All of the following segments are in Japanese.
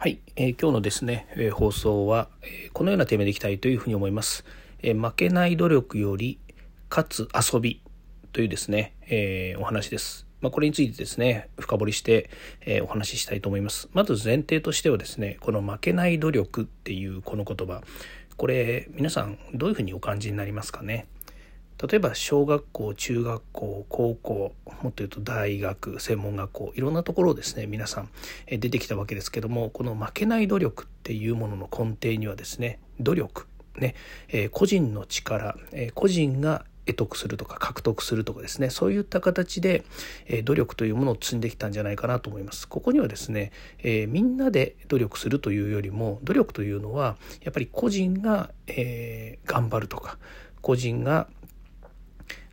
はい、えー、今日のですね、えー、放送は、えー、このようなテーマでいきたいというふうに思います。え負けない努力より勝つ遊びというですね、えお話です。まあ、これについてですね、深掘りして、えお話ししたいと思います。まず前提としてはですね、この負けない努力っていうこの言葉、これ皆さんどういうふうにお感じになりますかね？例えば小学校中学校高校もっと言うと大学専門学校いろんなところをですね皆さん出てきたわけですけどもこの負けない努力っていうものの根底にはですね努力ね、え、個人の力、え、個人が得得するとか獲得するとかですねそういった形で、え、努力というものを積んできたんじゃないかなと思います。ここにはですね、えー、みんなで努力するというよりも努力というのはやっぱり個人が、えー、頑張るとか個人が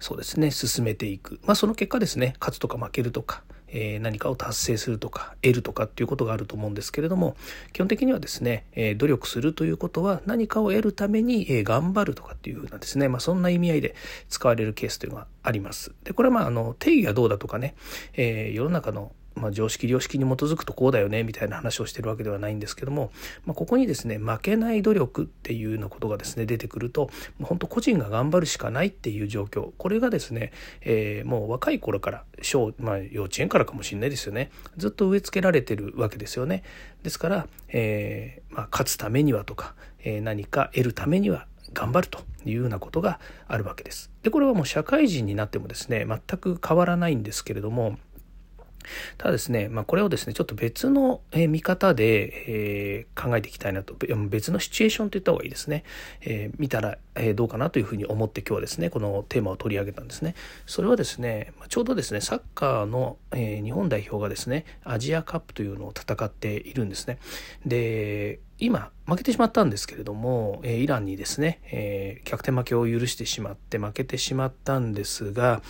そうですね進めていく、まあ、その結果ですね勝つとか負けるとか、えー、何かを達成するとか得るとかっていうことがあると思うんですけれども基本的にはですね、えー、努力するということは何かを得るために、えー、頑張るとかっていうふうなですね、まあ、そんな意味合いで使われるケースというのはあります。でこれはまああの定義はどうだとかね、え世の中のまあ、常識良識に基づくとこうだよねみたいな話をしてるわけではないんですけども、まあ、ここにですね負けない努力っていうようなことがですね出てくると本当個人が頑張るしかないっていう状況。これがですね、えー、もう若い頃から小、まあ、幼稚園からかもしれないですよね。ずっと植え付けられてるわけですよね。ですから、えー、まあ、勝つためにはとか、えー、何か得るためには頑張るというようなことがあるわけです。でこれはもう社会人になってもですね全く変わらないんですけれどもただですね、まあ、これをですね、ちょっと別の見方で、えー、考えていきたいなと、別のシチュエーションと言った方がいいですね。えー、見たら、えー、どうかなというふうに思って今日はですね、このテーマを取り上げたんですね。それはですね、ちょうどですね、サッカーの、え日本代表がですね、アジアカップというのを戦っているんですね。で、今負けてしまったんですけれども、えイランにですね、えー、逆転負けを許してしまって負けてしまったんですが、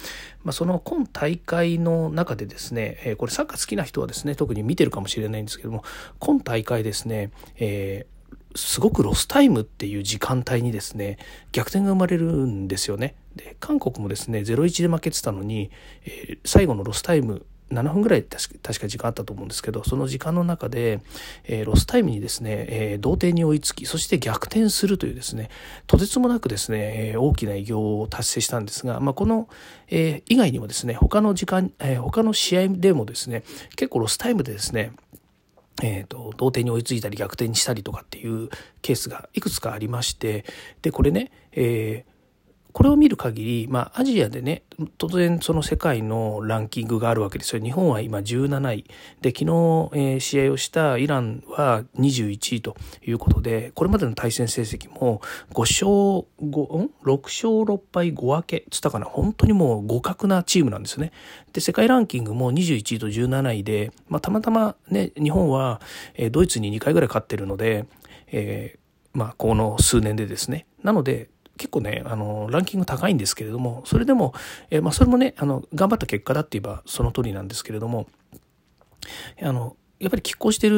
まあ、その今大会の中でですね、え、これサッカー好きな人はですね特に見てるかもしれないんですけども今大会ですね、えー、すごくロスタイムっていう時間帯にですね逆転が生まれるんですよね。で韓国もですね0-1で負けてたのに、え最後のロスタイム7分ぐらい確か時間あったと思うんですけどその時間の中で、えー、ロスタイムにですね、えー、同点に追いつきそして逆転するというですねとてつもなくですね、えー、大きな偉業を達成したんですが、まあ、この、え以外にもですね他の時間、え他の試合でもですね結構ロスタイムでですねえーと、同点に追いついたり逆転にしたりとかっていうケースがいくつかありましてでこれね、えー、これを見る限り、まあ、アジアでね、当然その世界のランキングがあるわけですよ。日本は今17位。で、昨日、えー、試合をしたイランは21位ということで、これまでの対戦成績も5勝5、ん ?6 勝6敗5分けつったかな？本当にもう互角なチームなんですね。で、世界ランキングも21位と17位で、まあ、たまたまね、日本は、えー、ドイツに2回ぐらい勝ってるので、えー、まあ、この数年でですね。なので、結構ね、あの、ランキング高いんですけれども、それでも、えー、まあ、それもね、あの、頑張った結果だって言えばその通りなんですけれども、あの、やっぱり拮抗してる、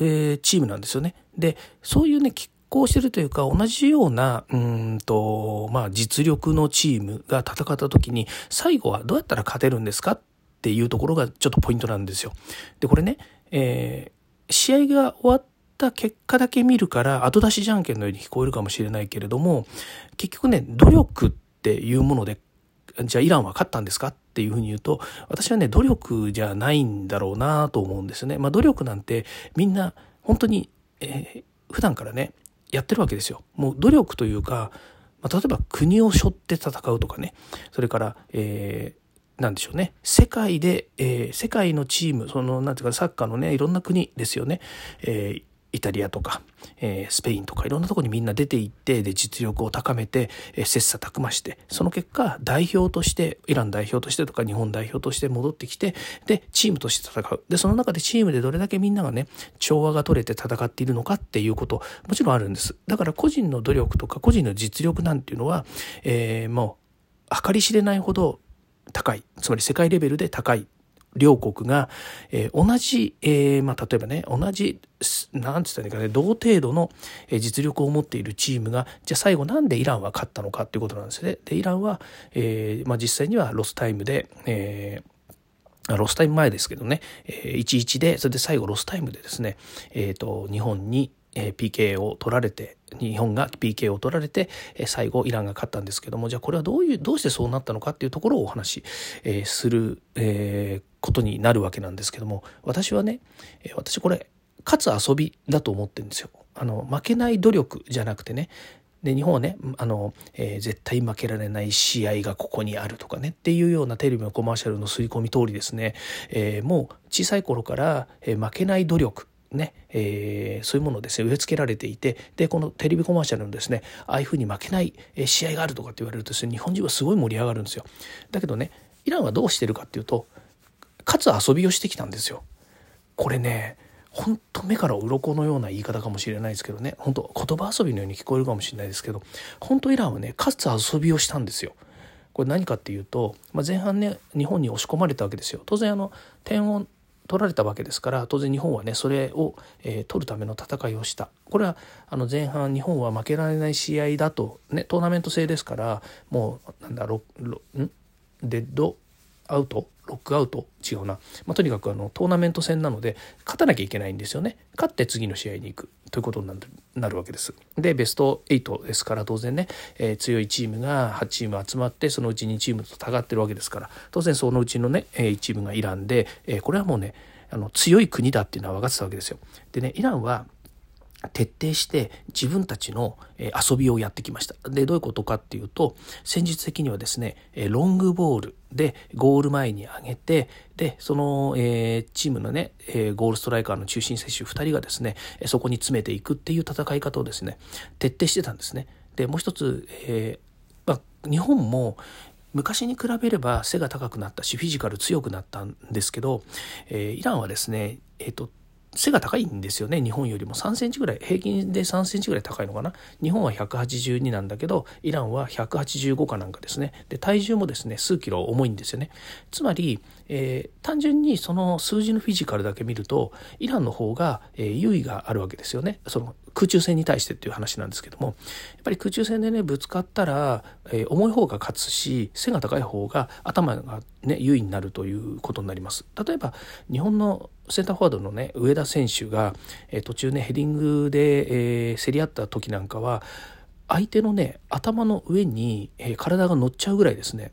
えー、チームなんですよね。で、そういうね、拮抗してるというか、同じような、うんと、まあ、実力のチームが戦った時に、最後はどうやったら勝てるんですかっていうところがちょっとポイントなんですよ。で、これね、えー、試合が終わってた結果だけ見るから後出しじゃんけんのように聞こえるかもしれないけれども結局ね努力っていうものでじゃあイランは勝ったんですか？っていうふうに言うと私はね努力じゃないんだろうなと思うんですね。まあ、努力なんてみんな本当に、えー、普段からねやってるわけですよ。もう努力というか、まあ、例えば国を背負って戦うとかねそれから、えーなんでしょうね世界で、えー、世界のチームそのなんていうかサッカーのねいろんな国ですよね、えー、イタリアとか、えー、スペインとかいろんなとこにみんな出ていってで実力を高めて、えー、切磋琢磨してその結果代表としてイラン代表としてとか日本代表として戻ってきてでチームとして戦う。でその中でチームでどれだけみんながね調和が取れて戦っているのかっていうこともちろんあるんです。だから個人の努力とか個人の実力なんていうのは、えー、もう計り知れないほど高い。つまり世界レベルで高い。両国が、えー、同じ、えー、まあ、例えばね、同じ、なんつったらいいかね、同程度の実力を持っているチームが、じゃあ最後なんでイランは勝ったのかっていうことなんですね。で、イランは、えー、まあ、実際にはロスタイムで、えーロスタイム前ですけどね、えー、1-1で、それで最後ロスタイムでですね、えっ、ー、と、日本に、PK を取られて、日本が PK を取られて、最後イランが勝ったんですけども、じゃあこれはどういう、どうしてそうなったのかっていうところをお話し、する、えー、ことになるわけなんですけども、私はね、私これ、勝つ遊びだと思ってるんですよ。あの、負けない努力じゃなくてね、で日本はねあの、えー、絶対負けられない試合がここにあるとかねっていうようなテレビのコマーシャルの刷り込み通りですね、えー、もう小さい頃から、え、負けない努力ねえー、そういうものをですね植え付けられていてでこのテレビコマーシャルのですねああいうふうに負けない試合があるとかって言われるとですね日本人はすごい盛り上がるんですよ。だけどねイランはどうしてるかっていうと勝つ遊びをしてきたんですよ。これね本当目から鱗のような言い方かもしれないですけどね本当言葉遊びのように聞こえるかもしれないですけど本当イランはねかつ遊びをしたんですよ。これ何かっていうと、まあ、前半ね日本に押し込まれたわけですよ。当然あの点を取られたわけですから当然日本はねそれを、えー、取るための戦いをしたこれはあの前半日本は負けられない試合だと、ね、トーナメント制ですからもうなんだろん？デッドアウトロックアウト違うな、まあ、とにかくあのトーナメント戦なので勝たなきゃいけないんですよね。勝って次の試合に行く。ということになるわけです。でベスト8ですから当然ね、えー、強いチームが8チーム集まってそのうち2チームと戦ってるわけですから。当然そのうちのね1チームがイランで、えー、これはもうねあの強い国だっていうのは分かってたわけですよ。でねイランは徹底して自分たちの遊びをやってきました。で、どういうことかっていうと、戦術的にはですね、ロングボールでゴール前に上げて、で、その、えー、チームのね、えー、ゴールストライカーの中心選手2人がですね、そこに詰めていくっていう戦い方をですね、徹底してたんですね。で、もう一つ、えーまあ、日本も昔に比べれば背が高くなったしフィジカル強くなったんですけど、えー、イランはですね、えーと背が高いんですよね。日本よりも。3センチぐらい。平均で3センチぐらい高いのかな。日本は182なんだけどイランは185かなんかですね。で体重もですね数キロ重いんですよね。つまり、えー、単純にその数字のフィジカルだけ見るとイランの方が、えー、優位があるわけですよね。その空中戦に対してっていう話なんですけどもやっぱり空中戦でねぶつかったら、えー、重い方が勝つし背が高い方が頭がね優位になるということになります。例えば日本のセンターフォワードのね上田選手が、えー、途中ねヘディングで、えー、競り合った時なんかは相手のね頭の上に、え、体が乗っちゃうぐらいですね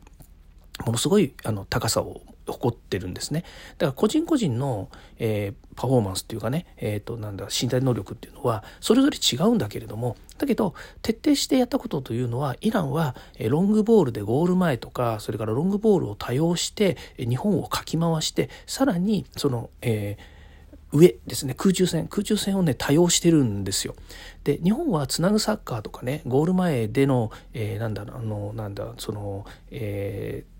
ものすごいあの高さを誇ってるんですね。だから個人個人の、えー、パフォーマンスっていうかね、えー、となんだ身体能力っていうのはそれぞれ違うんだけれどもだけど徹底してやったことというのはイランはえロングボールでゴール前とかそれからロングボールを多用して日本をかき回してさらにその、えー上ですね空中戦空中戦をね多用してるんですよ。で日本はつなぐサッカーとかねゴール前での、えー、なんだあのなんだその、えー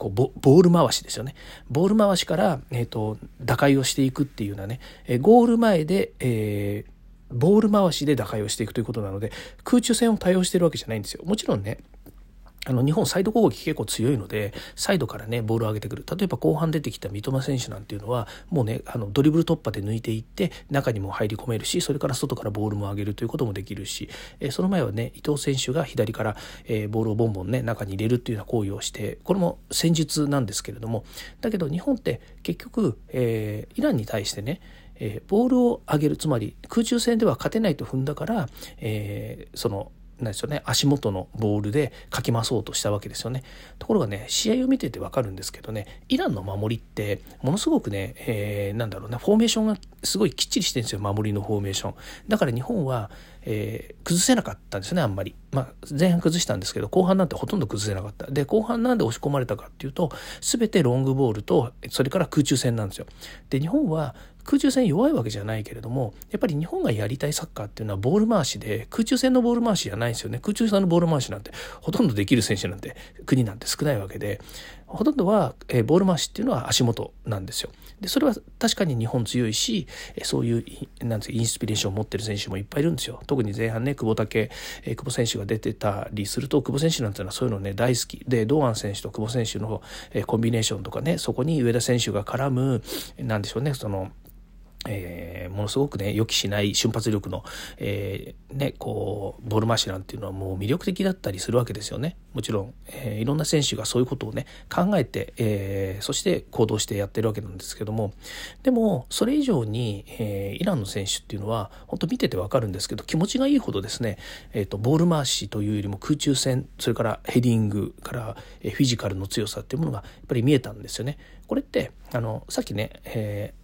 こうボール回しですよね。ボール回しから、えーと、打開をしていくっていうようなね、えゴール前で、えー、ボール回しで打開をしていくということなので空中戦を多用してるわけじゃないんですよ。もちろんねあの日本サイド攻撃結構強いのでサイドからねボールを上げてくる。例えば後半出てきた三笘選手なんていうのはもうねあのドリブル突破で抜いていって中にも入り込めるしそれから外からボールも上げるということもできるし、えその前はね伊藤選手が左から、えボールをボンボンね中に入れるっていうような行為をしてこれも戦術なんですけれどもだけど日本って結局、えー、イランに対してねえボールを上げるつまり空中戦では勝てないと踏んだから、えー、そのなんですよね足元のボールでかき回そうとしたわけですよね。ところがね試合を見てて分かるんですけどねイランの守りってものすごくね、えー、なんだろうなフォーメーションがすごいきっちりしてるんですよ守りのフォーメーション。だから日本は、えー、崩せなかったんですねあんまり、まあ、前半崩したんですけど後半なんてほとんど崩せなかった。で後半なんで押し込まれたかっていうと全てロングボールとそれから空中戦なんですよ。で日本は空中戦弱いわけじゃないけれどもやっぱり日本がやりたいサッカーっていうのはボール回しで空中戦のボール回しじゃないんですよね空中戦のボール回しなんてほとんどできる選手なんて国なんて少ないわけでほとんどは、え、ボール回しっていうのは足元なんですよ。でそれは確かに日本強いしえそういうなんですかインスピレーションを持ってる選手もいっぱいいるんですよ。特に前半ね久保建、え、久保選手が出てたりすると久保選手なんていうのはそういうのね大好きで堂安選手と久保選手の、え、コンビネーションとかねそこに上田選手が絡むなんでしょうねそのえー、ものすごくね予期しない瞬発力の、えー、ね、こうボール回しなんていうのはもう魅力的だったりするわけですよねもちろん、えー、いろんな選手がそういうことをね考えて、えそして行動してやってるわけなんですけどもでもそれ以上に、えイランの選手っていうのは本当見ててわかるんですけど気持ちがいいほどですね、えーと、ボール回しというよりも空中戦それからヘディングから、えフィジカルの強さっていうものがやっぱり見えたんですよね。これってあのさっきね、え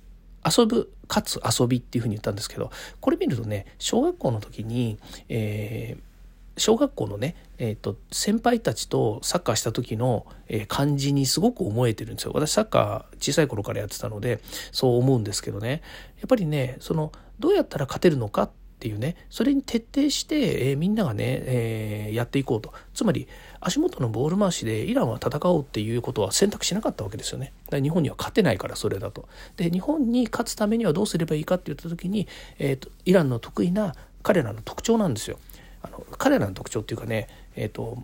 遊ぶかつ遊びっていうふうに言ったんですけどこれ見るとね小学校の時に、えー、小学校のね、えーと、先輩たちとサッカーした時の、えー、感じにすごく思えてるんですよ。私サッカー小さい頃からやってたのでそう思うんですけどね。やっぱりねそのどうやったら勝てるのかっていうねそれに徹底して、えー、みんながね、えー、やっていこうと。つまり足元のボール回しでイランは戦おうっていうことは選択しなかったわけですよね。だから日本には勝てないからそれだと。で日本に勝つためにはどうすればいいかって言った時に、えーと、イランの得意な彼らの特徴なんですよ。あの彼らの特徴っていうかねえっ、ー、と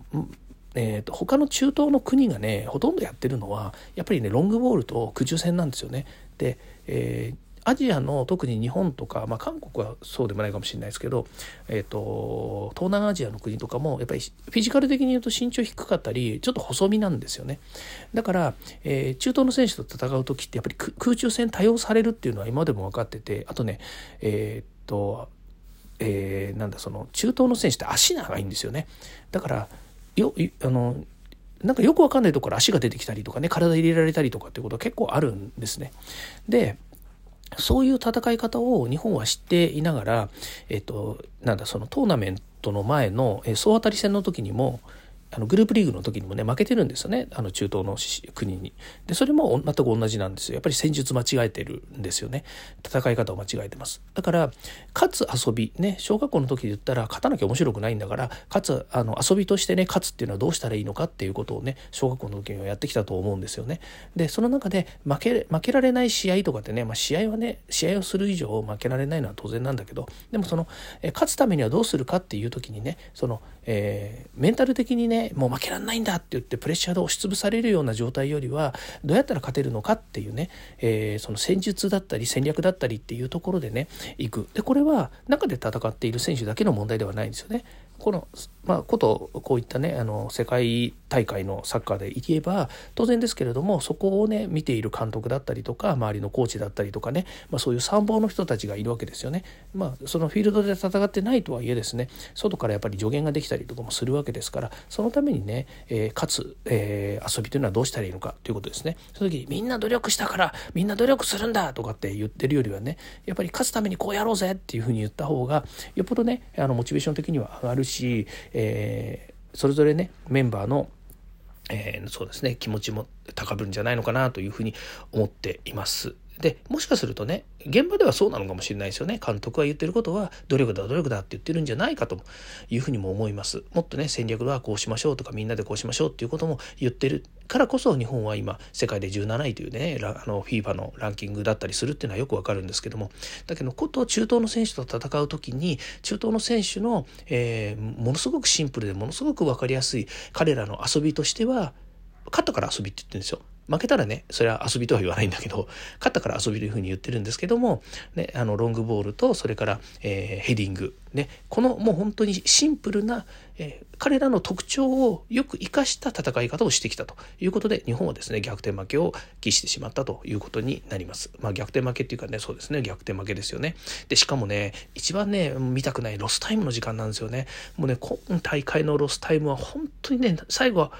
えーと、他の中東の国がねほとんどやってるのはやっぱりねロングボールと空中戦なんですよね。で、えー、アジアの特に日本とか、まあ、韓国はそうでもないかもしれないですけど、えーと、東南アジアの国とかもやっぱりフィジカル的に言うと身長低かったりちょっと細身なんですよねだから、えー、中東の選手と戦う時ってやっぱり空中戦多用されるっていうのは今でも分かっててあとねえっ、とえー、なんだその中東の選手って足長いんですよねだからよあのなんかよくわかんないところ足が出てきたりとかね体入れられたりとかっていうことは結構あるんですね。でそういう戦い方を日本は知っていながら、えっと、なんだそのトーナメントの前の総当たり戦の時にもあのグループリーグの時にもね負けてるんですよね。あの中東の国に。でそれも全く同じなんですよ。やっぱり戦術間違えてるんですよね。戦い方を間違えてます。だから勝つ遊びね小学校の時で言ったら勝たなきゃ面白くないんだから勝つあの遊びとしてね勝つっていうのはどうしたらいいのかっていうことをね小学校の時にはやってきたと思うんですよね。でその中で負け負けられない試合とかってね、まあ、試合はね試合をする以上負けられないのは当然なんだけどでもそのえ勝つためにはどうするかっていう時にねその、えー、メンタル的にねもう負けられないんだって言ってプレッシャーで押しつぶされるような状態よりはどうやったら勝てるのかっていうね、えー、その戦術だったり戦略だったりっていうところでねいくでこれは中で戦っている選手だけの問題ではないんですよね。このまあ、ことこういったねあの世界大会のサッカーで言えば当然ですけれどもそこをね見ている監督だったりとか周りのコーチだったりとかね、まあ、そういう参謀の人たちがいるわけですよね。まあ、そのフィールドで戦ってないとはいえですね外からやっぱり助言ができたりとかもするわけですからそのためにね、えー、かつ、えー、遊びというのはどうしたらいいのかということですね。その時にみんな努力したからみんな努力するんだとかって言ってるよりはねやっぱり勝つためにこうやろうぜっていうふうに言った方がよっぽどねあのモチベーション的には上がるし、えー、それぞれねメンバーのえー、そうですね気持ちも高ぶるんじゃないのかなというふうに思っています。でもしかするとね現場ではそうなのかもしれないですよね。監督が言ってることは努力だ努力だって言ってるんじゃないかというふうにも思います。もっとね戦略はこうしましょうとかみんなでこうしましょうっていうことも言ってるからこそ日本は今世界で17位というねあの FIFA のランキングだったりするっていうのはよくわかるんですけども。だけどこと中東の選手と戦う時に中東の選手の、えー、ものすごくシンプルでものすごく分かりやすい彼らの遊びとしては勝ったから遊びって言ってるんですよ。負けたらね、それは遊びとは言わないんだけど、勝ったから遊びというふうに言ってるんですけども、ね、あの、ロングボールと、それから、えー、ヘディング、ね、このもう本当にシンプルな、えー、彼らの特徴をよく活かした戦い方をしてきたということで、日本はですね、逆転負けを喫してしまったということになります。まあ、逆転負けっていうかね、そうですね、逆転負けですよね。で、しかもね、一番ね、見たくないロスタイムの時間なんですよね。もうね、今大会のロスタイムは本当にね、最後は、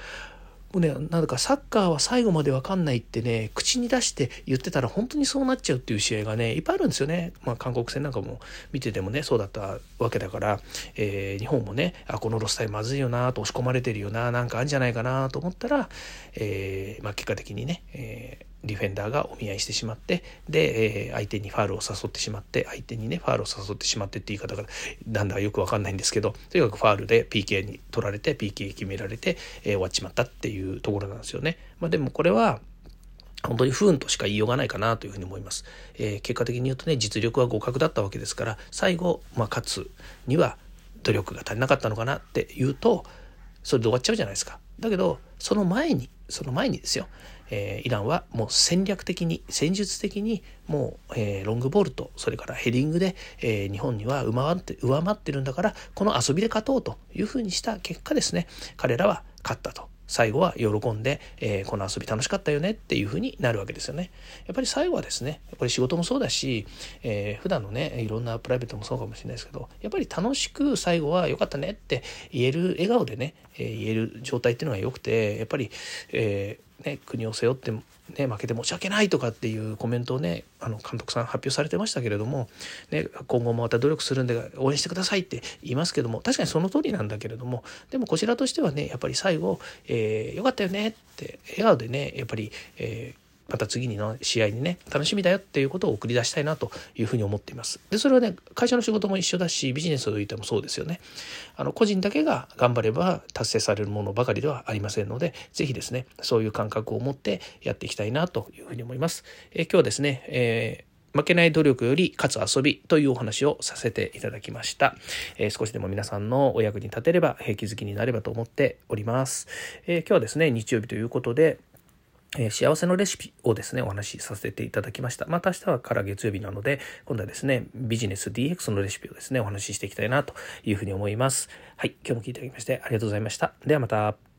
うね、なんだかサッカーは最後まで分かんないってね、口に出して言ってたら本当にそうなっちゃうっていう試合がね、いっぱいあるんですよね。まあ韓国戦なんかも見ててもね、そうだったわけだから、えー、日本もね、あ、このロスタイまずいよなと押し込まれてるよな、なんかあるんじゃないかなと思ったら、えー、まあ結果的にね、えーディフェンダーがお見合いしてしまってで、えー、相手にファールを誘ってしまって相手にねファールを誘ってしまってって言い方がなんだかよく分かんないんですけどとにかくファールで PK に取られて PK 決められて、えー、終わっちまったっていうところなんですよね。まあ、でもこれは本当に不運としか言いようがないかなというふうに思います。えー、結果的に言うとね実力は互角だったわけですから最後、まあ、勝つには努力が足りなかったのかなっていうとそれで終わっちゃうじゃないですか。だけどその前にその前にですよ。えー、イランはもう戦略的に戦術的にもう、えー、ロングボールとそれからヘディングで、えー、日本には上回って上回ってるんだからこの遊びで勝とうというふうにした結果ですね。彼らは勝ったと。最後は喜んで、えー、この遊び楽しかったよねっていうふうになるわけですよね。やっぱり最後はですね、これ仕事もそうだし、えー、普段のね、いろんなプライベートもそうかもしれないですけど、やっぱり楽しく最後は良かったねって言える笑顔でね、えー、言える状態っていうのが良くて、やっぱり、えー、ね、国を背負ってね、負けて申し訳ないとかっていうコメントをねあの監督さん発表されてましたけれども、ね、今後もまた努力するんで応援してくださいって言いますけども確かにその通りなんだけれどもでもこちらとしてはねやっぱり最後、えー、よかったよねって笑顔でねやっぱり、えーまた次の試合にね楽しみだよっていうことを送り出したいなというふうに思っています。でそれはね会社の仕事も一緒だしビジネスといてもそうですよね。あの個人だけが頑張れば達成されるものばかりではありませんので是非ですねそういう感覚を持ってやっていきたいなというふうに思います。え今日はですね、えー負けない努力より勝つ遊びというお話をさせていただきました。えー、少しでも皆さんのお役に立てれば、平気づきになればと思っております。えー、今日はですね、日曜日ということで、え、幸せのレシピをですね、お話しさせていただきました。また明日はから月曜日なので、今度はですね、ビジネス DX のレシピをですね、お話ししていきたいなというふうに思います。はい、今日も聞いていただきましてありがとうございました。ではまた。